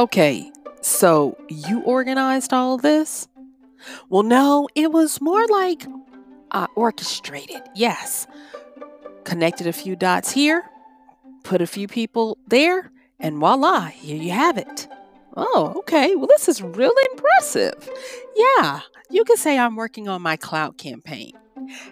Okay, so you organized all this? Well, no, it was more like uh, orchestrated. Yes. Connected a few dots here, put a few people there, and voila, here you have it. Oh, okay. Well, this is really impressive. Yeah, you could say I'm working on my clout campaign.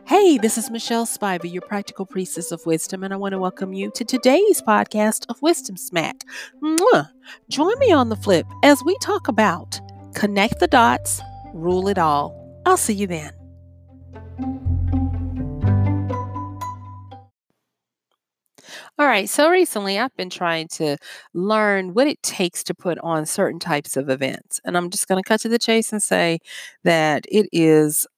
Hey, this is Michelle Spivey, your practical priestess of wisdom, and I want to welcome you to today's podcast of Wisdom Smack. Mwah. Join me on the flip as we talk about connect the dots, rule it all. I'll see you then. All right, so recently I've been trying to learn what it takes to put on certain types of events. And I'm just going to cut to the chase and say that it is,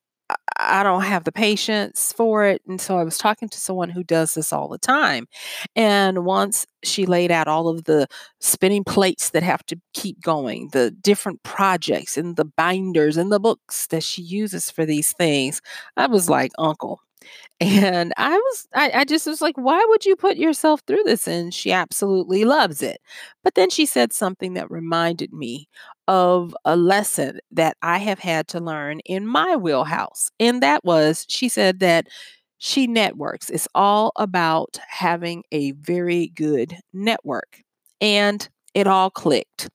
I don't have the patience for it. And so I was talking to someone who does this all the time. And once she laid out all of the spinning plates that have to keep going, the different projects and the binders and the books that she uses for these things, I was like, Uncle. And I was, I, I just was like, why would you put yourself through this? And she absolutely loves it. But then she said something that reminded me of a lesson that I have had to learn in my wheelhouse. And that was, she said that she networks. It's all about having a very good network. And it all clicked.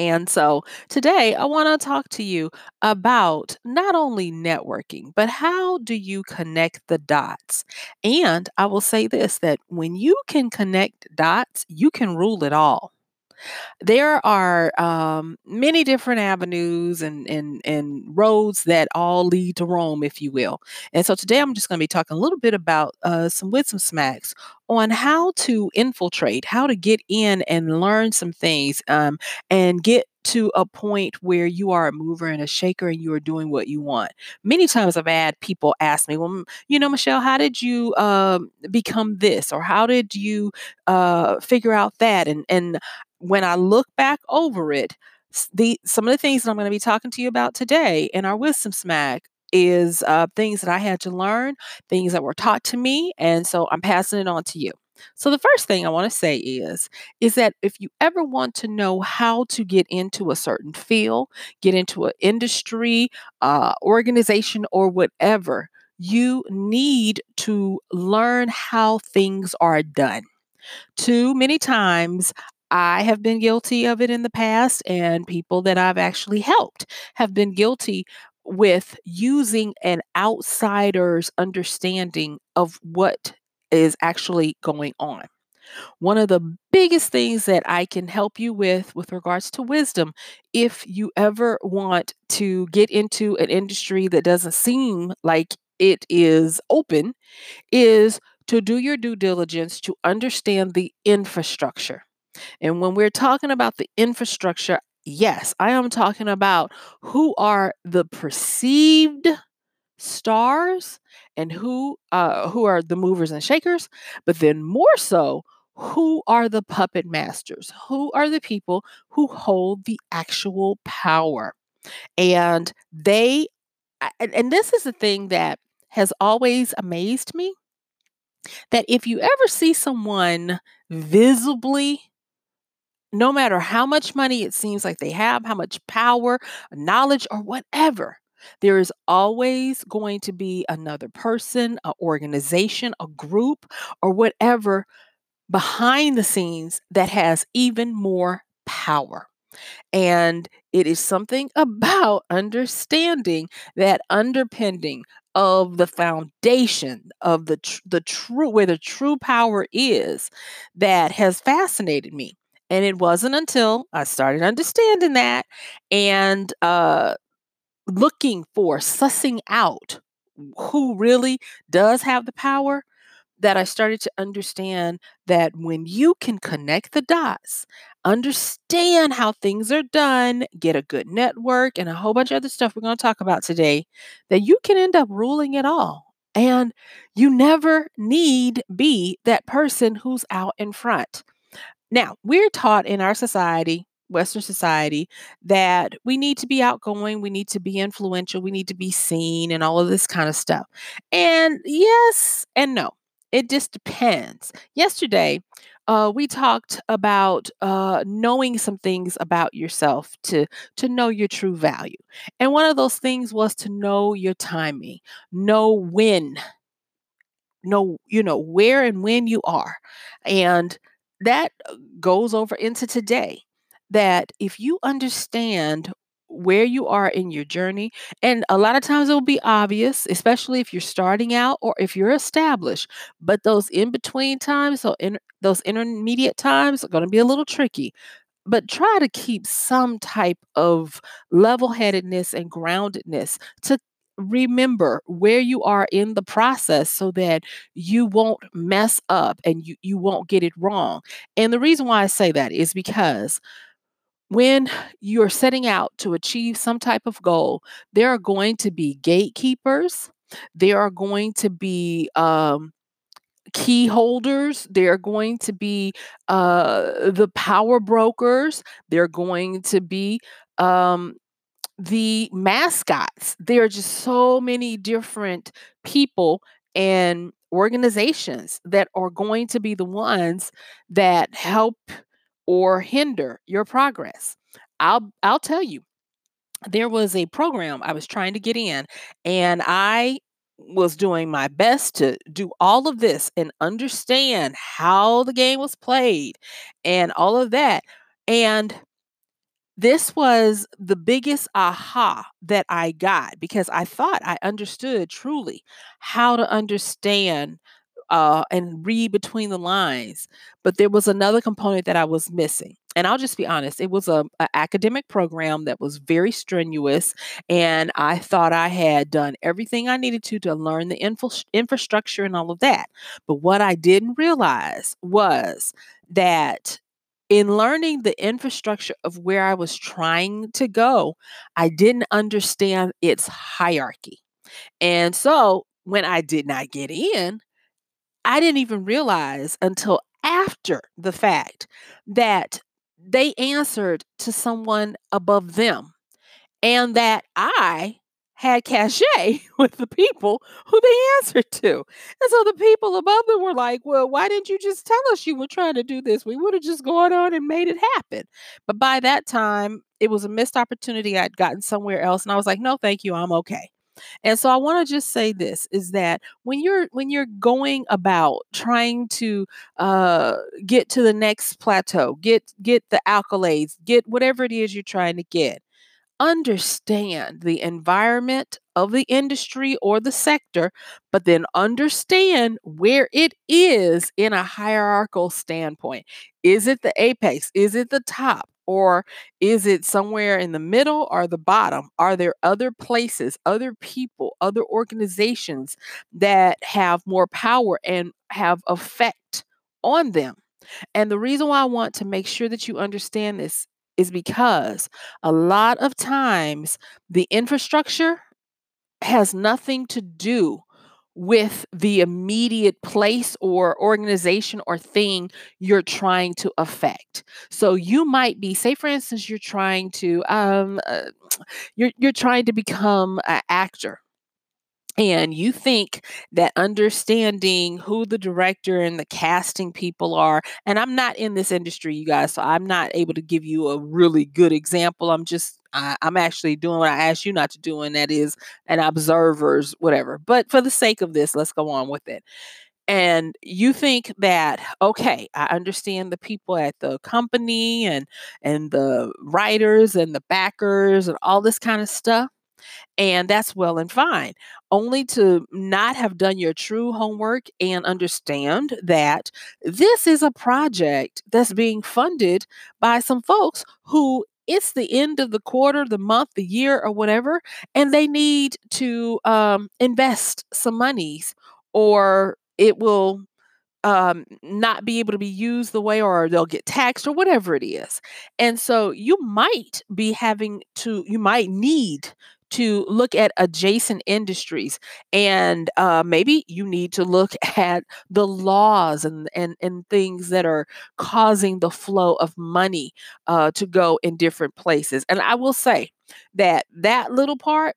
And so today I want to talk to you about not only networking, but how do you connect the dots? And I will say this that when you can connect dots, you can rule it all. There are um, many different avenues and, and, and roads that all lead to Rome, if you will. And so today I'm just going to be talking a little bit about uh, some wisdom smacks on how to infiltrate, how to get in and learn some things um, and get to a point where you are a mover and a shaker and you are doing what you want. Many times I've had people ask me, well, you know, Michelle, how did you um, become this? Or how did you uh, figure out that? And, and when I look back over it, the some of the things that I'm going to be talking to you about today in our wisdom smack is uh, things that I had to learn, things that were taught to me, and so I'm passing it on to you. So the first thing I want to say is is that if you ever want to know how to get into a certain field, get into an industry, uh, organization, or whatever, you need to learn how things are done. Too many times I have been guilty of it in the past, and people that I've actually helped have been guilty with using an outsider's understanding of what is actually going on. One of the biggest things that I can help you with, with regards to wisdom, if you ever want to get into an industry that doesn't seem like it is open, is to do your due diligence to understand the infrastructure. And when we're talking about the infrastructure, yes, I am talking about who are the perceived stars and who uh who are the movers and shakers, but then more so who are the puppet masters? Who are the people who hold the actual power? And they and, and this is the thing that has always amazed me that if you ever see someone visibly no matter how much money it seems like they have, how much power, knowledge, or whatever, there is always going to be another person, an organization, a group, or whatever behind the scenes that has even more power. And it is something about understanding that underpinning of the foundation of the tr- the true where the true power is that has fascinated me and it wasn't until I started understanding that and uh, looking for, sussing out who really does have the power that I started to understand that when you can connect the dots, understand how things are done, get a good network, and a whole bunch of other stuff we're going to talk about today, that you can end up ruling it all. And you never need be that person who's out in front. Now, we're taught in our society, Western society, that we need to be outgoing, we need to be influential, we need to be seen, and all of this kind of stuff. And yes and no, it just depends. Yesterday, uh, we talked about uh, knowing some things about yourself to to know your true value, and one of those things was to know your timing, know when know, you know, where and when you are. And that uh, goes over into today. That if you understand where you are in your journey, and a lot of times it will be obvious, especially if you're starting out or if you're established, but those in between times, so in those intermediate times are going to be a little tricky but try to keep some type of level-headedness and groundedness to remember where you are in the process so that you won't mess up and you, you won't get it wrong. And the reason why I say that is because when you're setting out to achieve some type of goal, there are going to be gatekeepers. There are going to be um, key holders. There are going to be uh, the power brokers. There are going to be um, the mascots. There are just so many different people and organizations that are going to be the ones that help or hinder your progress. I'll I'll tell you. There was a program I was trying to get in and I was doing my best to do all of this and understand how the game was played and all of that. And this was the biggest aha that I got because I thought I understood truly how to understand uh, and read between the lines. But there was another component that I was missing. And I'll just be honest, it was a, a academic program that was very strenuous, and I thought I had done everything I needed to to learn the infrastructure and all of that. But what I didn't realize was that in learning the infrastructure of where I was trying to go, I didn't understand its hierarchy. And so when I did not get in, I didn't even realize until after the fact that they answered to someone above them and that I had cachet with the people who they answered to. And so the people above them were like, Well, why didn't you just tell us you were trying to do this? We would have just gone on and made it happen. But by that time, it was a missed opportunity. I'd gotten somewhere else. And I was like, No, thank you. I'm okay. And so I want to just say this is that when you're when you're going about trying to uh, get to the next plateau, get get the accolades, get whatever it is you're trying to get, understand the environment of the industry or the sector, but then understand where it is in a hierarchical standpoint. Is it the apex? Is it the top? Or is it somewhere in the middle or the bottom? Are there other places, other people, other organizations that have more power and have effect on them? And the reason why I want to make sure that you understand this is because a lot of times the infrastructure has nothing to do with the immediate place or organization or thing you're trying to affect. So you might be, say, for instance, you're trying to um, uh, you're you're trying to become an actor and you think that understanding who the director and the casting people are and i'm not in this industry you guys so i'm not able to give you a really good example i'm just I, am actually doing what i asked you not to do and that is an observer's whatever but for the sake of this let's go on with it. And you think that okay i understand the people at the company and and the writers and the backers and all this kind of stuff and that's well and fine, only to not have done your true homework and understand that this is a project that's being funded by some folks who it's the end of the quarter, the month, the year, or whatever, and they need to um, invest some monies or it will um, not be able to be used the way or they'll get taxed or whatever it is. And so you might be having to, you might need to look at adjacent industries and uh, maybe you need to look at the laws and, and, and things that are causing the flow of money uh, to go in different places and i will say that that little part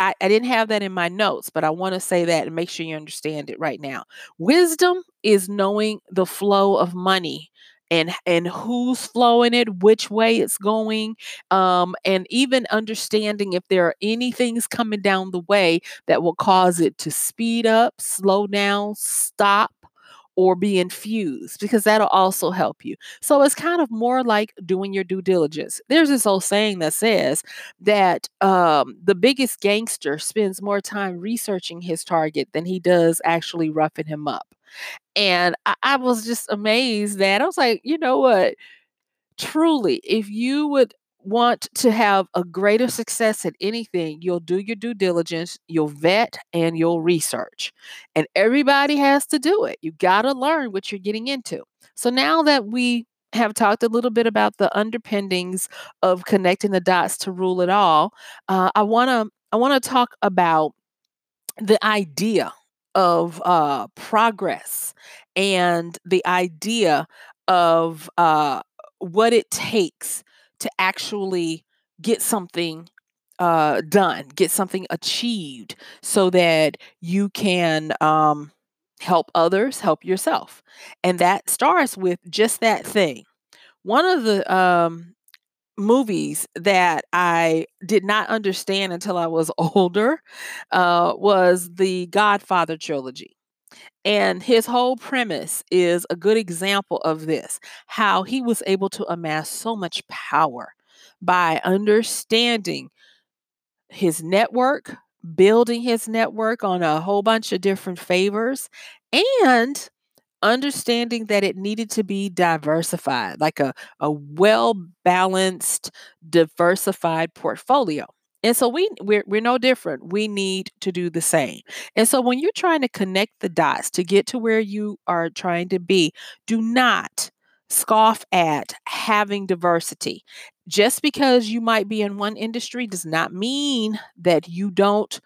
I, I didn't have that in my notes, but I want to say that and make sure you understand it right now. Wisdom is knowing the flow of money and and who's flowing it, which way it's going, um, and even understanding if there are any things coming down the way that will cause it to speed up, slow down, stop, or be infused because that'll also help you. So it's kind of more like doing your due diligence. There's this old saying that says that um, the biggest gangster spends more time researching his target than he does actually roughing him up. And I, I was just amazed that I was like, you know what? Truly, if you would want to have a greater success at anything, you'll do your due diligence, you'll vet, and you'll research. And everybody has to do it. You got to learn what you're getting into. So now that we have talked a little bit about the underpinnings of connecting the dots to rule it all, uh, I want to I want to talk about the idea of uh, progress and the idea of uh, what it takes to actually get something uh, done, get something achieved, so that you can um, help others, help yourself. And that starts with just that thing. One of the um, movies that I did not understand until I was older uh, was the Godfather trilogy. And his whole premise is a good example of this how he was able to amass so much power by understanding his network, building his network on a whole bunch of different favors, and understanding that it needed to be diversified, like a, a well balanced, diversified portfolio. And so we we're, we're no different. We need to do the same. And so when you're trying to connect the dots to get to where you are trying to be, do not scoff at having diversity. Just because you might be in one industry does not mean that you don't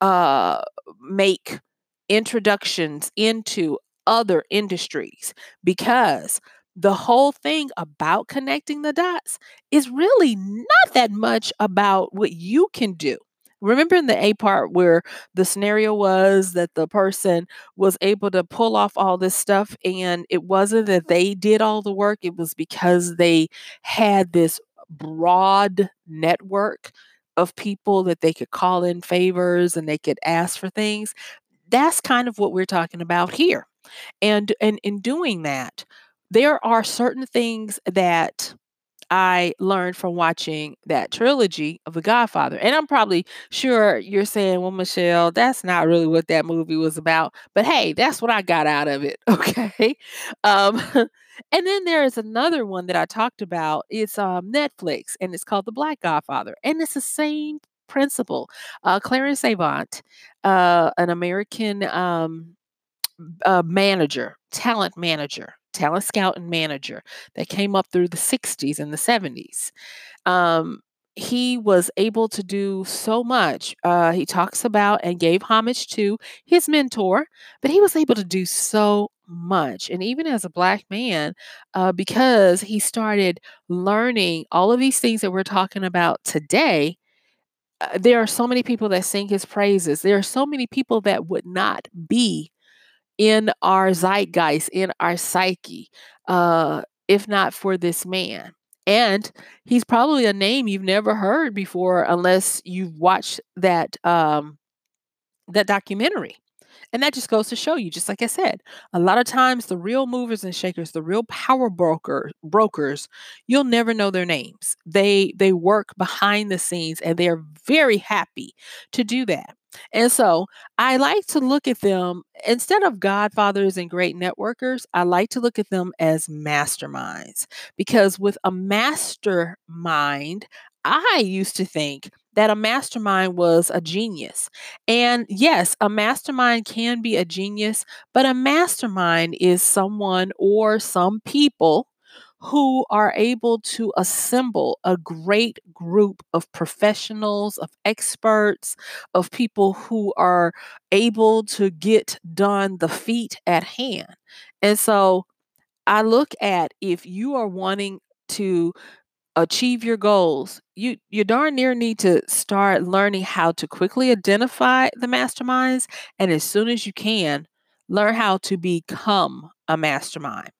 uh, make introductions into other industries because the whole thing about connecting the dots is really not that much about what you can do. Remember in the A part where the scenario was that the person was able to pull off all this stuff, and it wasn't that they did all the work, it was because they had this broad network of people that they could call in favors and they could ask for things. That's kind of what we're talking about here. And and in doing that, there are certain things that I learned from watching that trilogy of The Godfather. And I'm probably sure you're saying, well, Michelle, that's not really what that movie was about. But hey, that's what I got out of it. Okay. Um, and then there is another one that I talked about. It's um, Netflix and it's called The Black Godfather. And it's the same principle. Uh, Clarence Avant, uh, an American um, uh, manager, talent manager, talent scout and manager that came up through the 60s and the 70s. Um, he was able to do so much. Uh, he talks about and gave homage to his mentor, but he was able to do so much. And even as a black man, uh, because he started learning all of these things that we're talking about today, uh, there are so many people that sing his praises. There are so many people that would not be in our zeitgeist, in our psyche, uh, if not for this man. And he's probably a name you've never heard before unless you've watched that um, that documentary. And that just goes to show you, just like I said, a lot of times the real movers and shakers, the real power broker brokers, you'll never know their names. They they work behind the scenes and they're very happy to do that. And so I like to look at them instead of godfathers and great networkers, I like to look at them as masterminds because with a mastermind, I used to think that a mastermind was a genius. And yes, a mastermind can be a genius, but a mastermind is someone or some people who are able to assemble a great group of professionals, of experts, of people who are able to get done the feat at hand. And so I look at if you are wanting to achieve your goals, you you darn near need to start learning how to quickly identify the masterminds and as soon as you can, learn how to become a mastermind.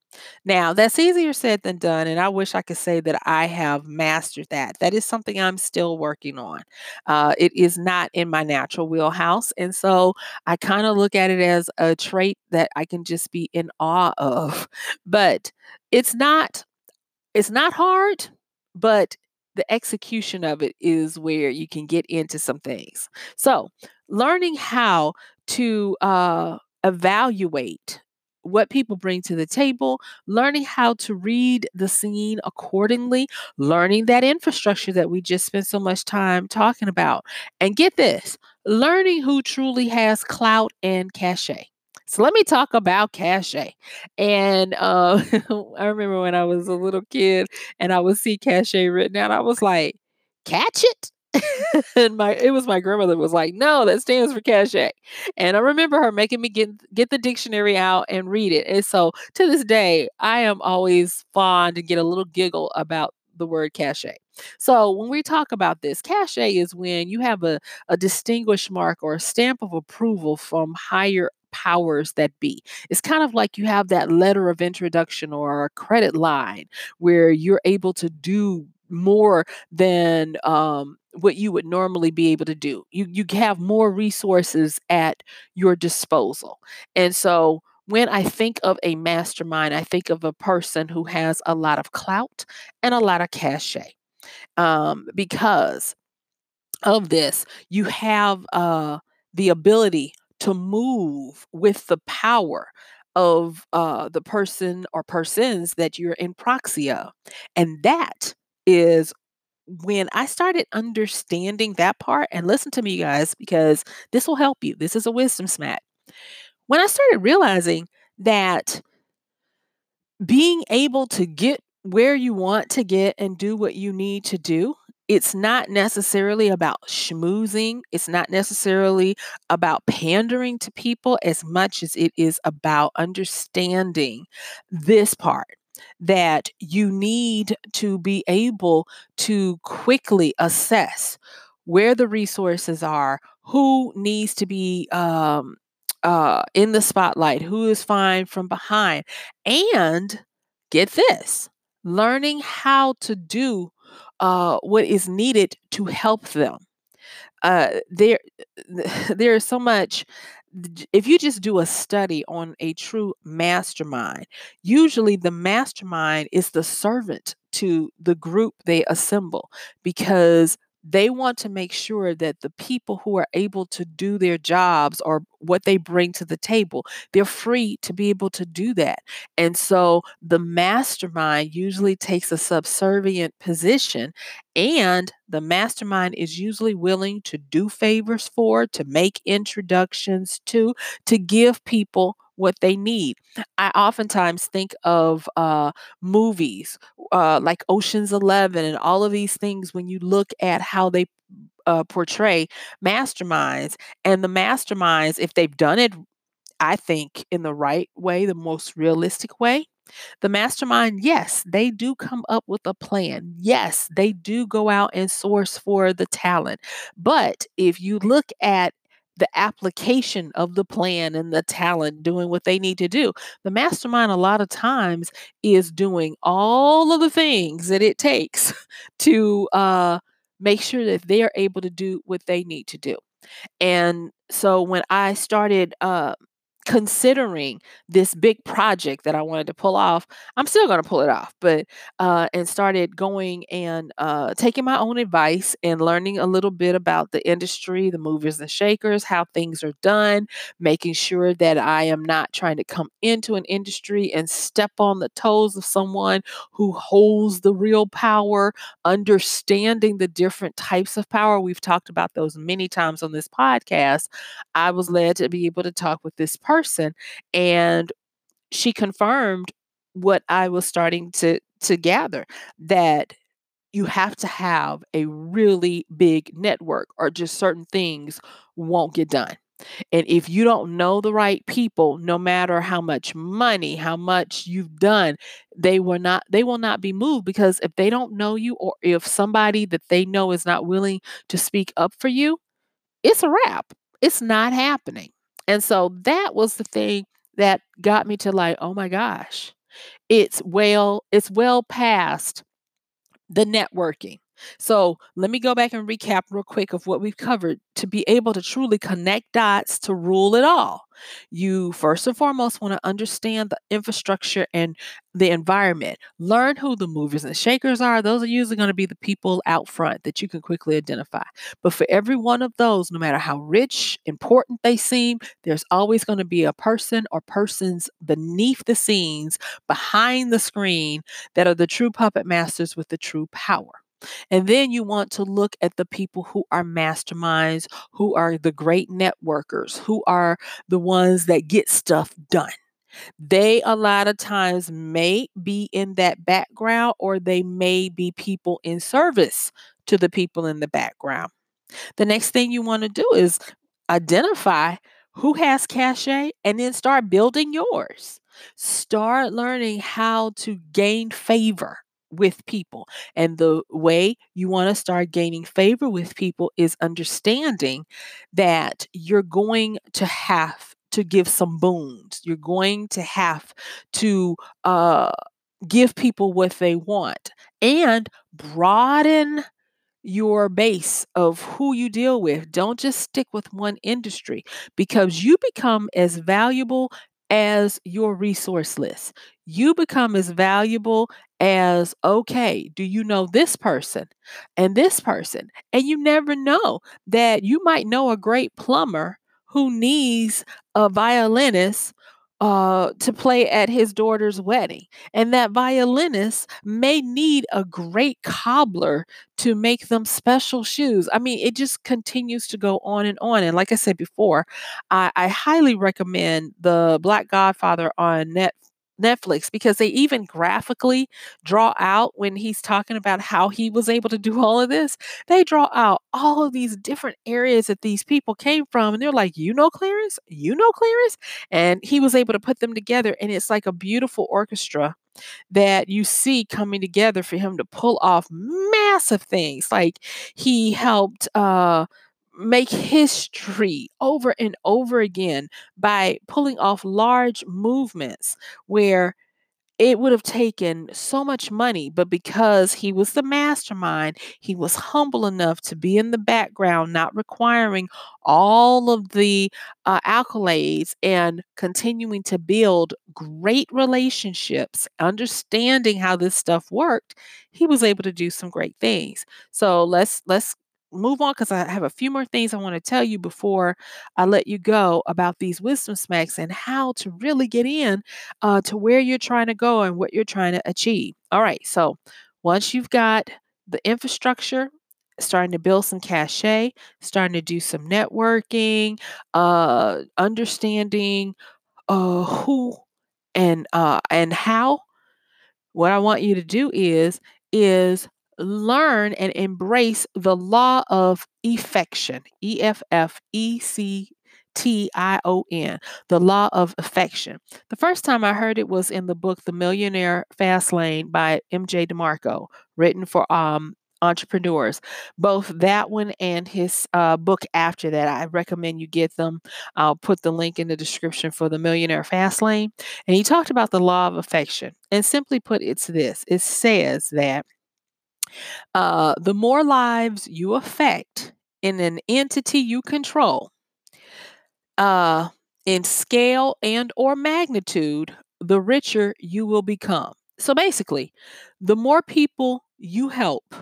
Now, that's easier said than done, and I wish I could say that I have mastered that. That is something I'm still working on. Uh, it is not in my natural wheelhouse, and so I kind of look at it as a trait that I can just be in awe of. But it's not it's not hard, but the execution of it is where you can get into some things. So, learning how to uh, evaluate what people bring to the table, learning how to read the scene accordingly, learning that infrastructure that we just spent so much time talking about. And get this learning who truly has clout and cachet. So let me talk about cachet. And uh, I remember when I was a little kid and I would see cachet written out, I was like, catch it? and my it was my grandmother was like, "No, that stands for cachet." And I remember her making me get get the dictionary out and read it. And so to this day, I am always fond and get a little giggle about the word cachet. So when we talk about this, cachet is when you have a, a distinguished mark or a stamp of approval from higher powers that be. It's kind of like you have that letter of introduction or a credit line where you're able to do more than um, what you would normally be able to do. You you have more resources at your disposal. And so when I think of a mastermind, I think of a person who has a lot of clout and a lot of cachet. Um, because of this, you have uh, the ability to move with the power of uh, the person or persons that you're in proxy of. And that is when I started understanding that part, and listen to me, guys, because this will help you. This is a wisdom smack. When I started realizing that being able to get where you want to get and do what you need to do it's not necessarily about schmoozing. It's not necessarily about pandering to people as much as it is about understanding this part that you need to be able to quickly assess where the resources are, who needs to be um, uh, in the spotlight, who is fine from behind, and get this learning how to do uh, what is needed to help them. Uh, there, there is so much. If you just do a study on a true mastermind, usually the mastermind is the servant to the group they assemble because they want to make sure that the people who are able to do their jobs or what they bring to the table, they're free to be able to do that. And so the mastermind usually takes a subservient position, and the mastermind is usually willing to do favors for, to make introductions to, to give people what they need. I oftentimes think of uh, movies uh, like Ocean's Eleven and all of these things when you look at how they uh, portray masterminds and the masterminds, if they've done it, I think, in the right way, the most realistic way. The mastermind, yes, they do come up with a plan. Yes, they do go out and source for the talent. But if you look at the application of the plan and the talent doing what they need to do. The mastermind, a lot of times, is doing all of the things that it takes to uh, make sure that they're able to do what they need to do. And so when I started uh, considering this big project that I wanted to pull off. I'm still going to pull it off, but uh, and started going and uh, taking my own advice and learning a little bit about the industry, the movers and shakers, how things are done, making sure that I am not trying to come into an industry and step on the toes of someone who holds the real power, understanding the different types of power. We've talked about those many times on this podcast. I was led to be able to talk with this person person and she confirmed what I was starting to to gather that you have to have a really big network or just certain things won't get done. And if you don't know the right people, no matter how much money, how much you've done, they will not they will not be moved because if they don't know you or if somebody that they know is not willing to speak up for you, it's a wrap. It's not happening. And so that was the thing that got me to like, oh my gosh, it's well, it's well past the networking. So let me go back and recap real quick of what we've covered to be able to truly connect dots to rule it all. You first and foremost want to understand the infrastructure and the environment. Learn who the movers and shakers are. Those are usually going to be the people out front that you can quickly identify. But for every one of those, no matter how rich, important they seem, there's always going to be a person or persons beneath the scenes, behind the screen, that are the true puppet masters with the true power. And then you want to look at the people who are masterminds, who are the great networkers, who are the ones that get stuff done. They a lot of times may be in that background or they may be people in service to the people in the background. The next thing you want to do is identify who has cachet and then start building yours. Start learning how to gain favor with people. And the way you want to start gaining favor with people is understanding that you're going to have to give some boons. You're going to have to uh, give people what they want and broaden your base of who you deal with. Don't just stick with one industry because you become as valuable as your resource list. You become as valuable as, okay, do you know this person and this person? And you never know that you might know a great plumber who needs a violinist uh, to play at his daughter's wedding. And that violinist may need a great cobbler to make them special shoes. I mean, it just continues to go on and on. And like I said before, I, I highly recommend the Black Godfather on net Netflix because they even graphically draw out when he's talking about how he was able to do all of this. They draw out all of these different areas that these people came from. And they're like, you know, Clarence, you know, Clarence. And he was able to put them together. And it's like a beautiful orchestra that you see coming together for him to pull off massive things. Like he helped, uh, make history over and over again by pulling off large movements where it would have taken so much money, but because he was the mastermind, he was humble enough to be in the background, not requiring all of the uh, accolades and continuing to build great relationships, understanding how this stuff worked. He was able to do some great things. So let's let's move on because I have a few more things I want to tell you before I let you go about these wisdom smacks and how to really get in uh, to where you're trying to go and what you're trying to achieve. All right, so once you've got the infrastructure, starting to build some cachet, starting to do some networking, uh, understanding uh, who and uh, and how. What I want you to do is is learn and embrace the law of effection, E F F E C T I O N, the law of effection. The first time I heard it was in the book The Millionaire Fast Lane by MJ DeMarco, written for um, entrepreneurs. Both that one and his uh, book after that, I recommend you get them. I'll put the link in the description for The Millionaire Fast Lane. And he talked about the law of effection. And simply put, it's this it says that uh, the more lives you affect in an entity you control, uh, in scale and or magnitude, the richer you will become. So basically, the more people you help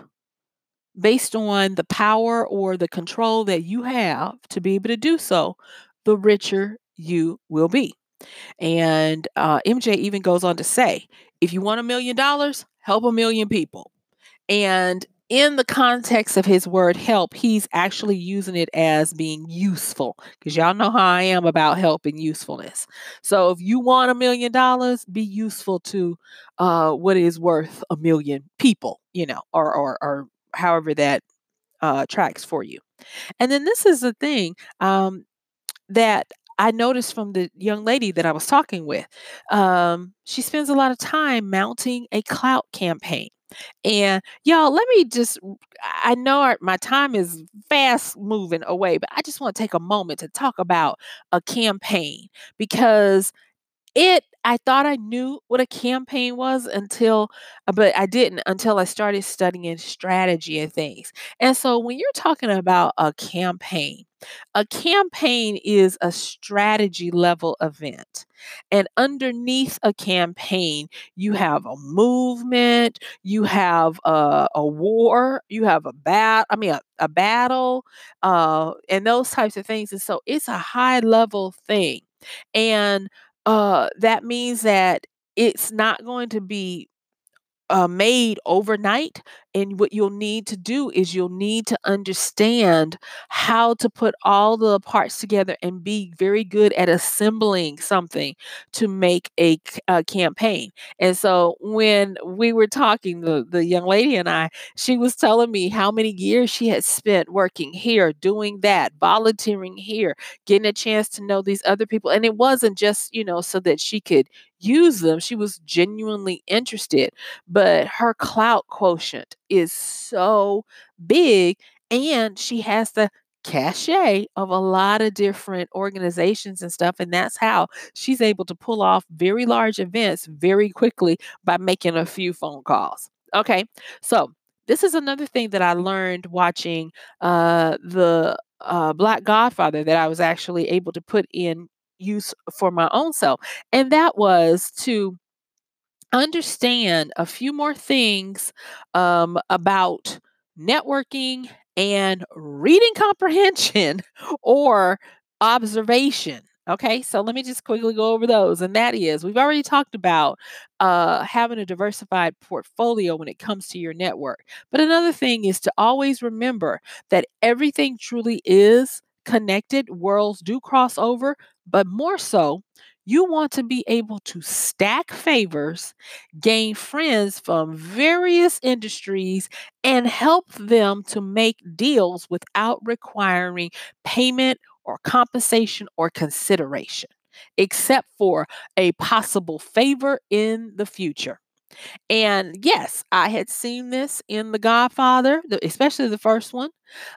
based on the power or the control that you have to be able to do so, the richer you will be. And uh, MJ even goes on to say, if you want a million dollars, help a million people. And in the context of his word help, he's actually using it as being useful because y'all know how I am about help and usefulness. So if you want a million dollars, be useful to uh, what is worth a million people, you know, or or, or however that uh, tracks for you. And then this is the thing. Um, that I noticed from the young lady that I was talking with. Um, she spends a lot of time mounting a clout campaign. And y'all, let me just, I know our, my time is fast moving away, but I just want to take a moment to talk about a campaign because it I thought I knew what a campaign was until uh, but I didn't until I started studying strategy and things. And so when you're talking about a campaign, a campaign is a strategy level event. And underneath a campaign, you have a movement, you have a, a war, you have a bat, I mean a, a battle, uh, and those types of things. And so it's a high level thing. And uh, that means that it's not going to be uh, made overnight. And what you'll need to do is you'll need to understand how to put all the parts together and be very good at assembling something to make a campaign. And so when we were talking, the, the young lady and I, she was telling me how many years she had spent working here, doing that, volunteering here, getting a chance to know these other people. And it wasn't just, you know, so that she could use them. She was genuinely interested but her clout quotient is so big and she has the cachet of a lot of different organizations and stuff and that's how she's able to pull off very large events very quickly by making a few phone calls okay so this is another thing that i learned watching uh, the uh, black godfather that i was actually able to put in use for my own self and that was to understand a few more things um, about networking and reading comprehension or observation. Okay, so let me just quickly go over those. And that is, we've already talked about uh, having a diversified portfolio when it comes to your network. But another thing is to always remember that everything truly is connected. Worlds do cross over, but more so, you want to be able to stack favors, gain friends from various industries, and help them to make deals without requiring payment or compensation or consideration, except for a possible favor in the future. And yes, I had seen this in The Godfather, especially the first one,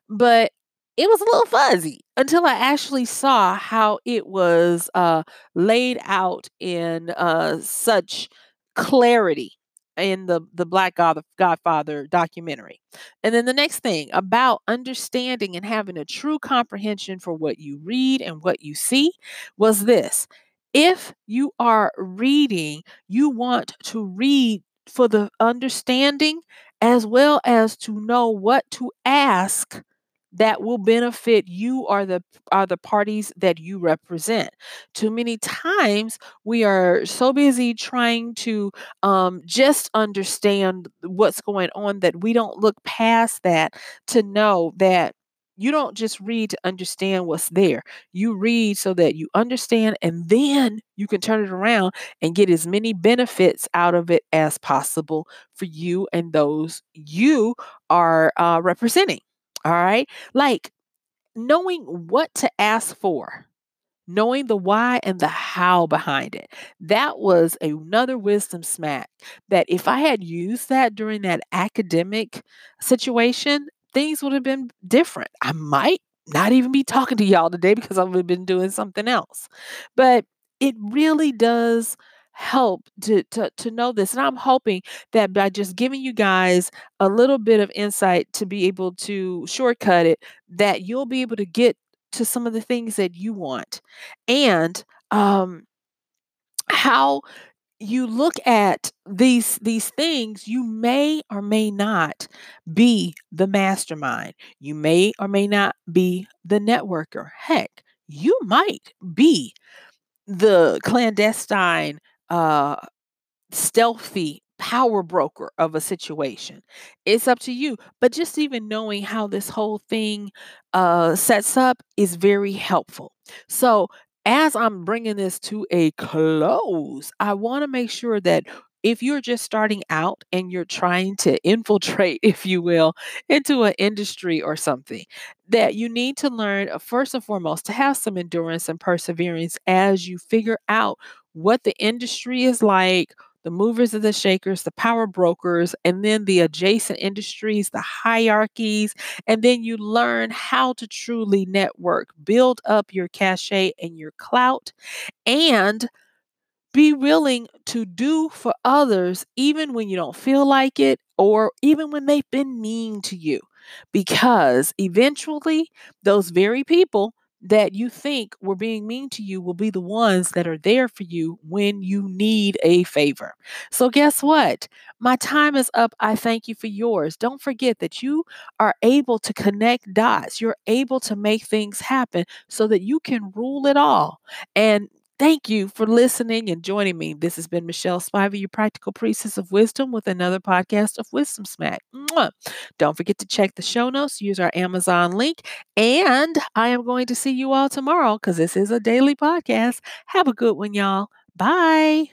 but it was a little fuzzy until I actually saw how it was uh, laid out in uh, such clarity in the the Black God, Godfather documentary. And then the next thing about understanding and having a true comprehension for what you read and what you see was this. If you are reading, you want to read for the understanding as well as to know what to ask that will benefit you or the are the parties that you represent. Too many times we are so busy trying to um, just understand what's going on that we don't look past that to know that you don't just read to understand what's there. You read so that you understand and then you can turn it around and get as many benefits out of it as possible for you and those you are uh, representing. All right. Like knowing what to ask for, knowing the why and the how behind it. That was another wisdom smack that if I had used that during that academic situation, things would have been different. I might not even be talking to y'all today because I would have been doing something else. But it really does help to, to to know this and i'm hoping that by just giving you guys a little bit of insight to be able to shortcut it that you'll be able to get to some of the things that you want. And um how you look at these these things you may or may not be the mastermind. You may or may not be the networker. Heck you might be the clandestine uh stealthy power broker of a situation. It's up to you. But just even knowing how this whole thing uh, sets up is very helpful. So, as I'm bringing this to a close, I want to make sure that if you're just starting out and you're trying to infiltrate, if you will, into an industry or something, that you need to learn, uh, first and foremost, to have some endurance and perseverance as you figure out what the industry is like, the movers and the shakers, the power brokers, and then the adjacent industries, the hierarchies. And then you learn how to truly network, build up your cachet and your clout, and be willing to do for others even when you don't feel like it or even when they've been mean to you. Because eventually, those very people that you think were being mean to you will be the ones that are there for you when you need a favor. So, guess what? My time is up. I thank you for yours. Don't forget that you are able to connect dots. You're able to make things happen so that you can rule it all. And Thank you for listening and joining me. This has been Michelle Spiva, your practical priestess of wisdom, with another podcast of Wisdom Smack. Mwah. Don't forget to check the show notes, use our Amazon link, and I am going to see you all tomorrow because this is a daily podcast. Have a good one, y'all. Bye.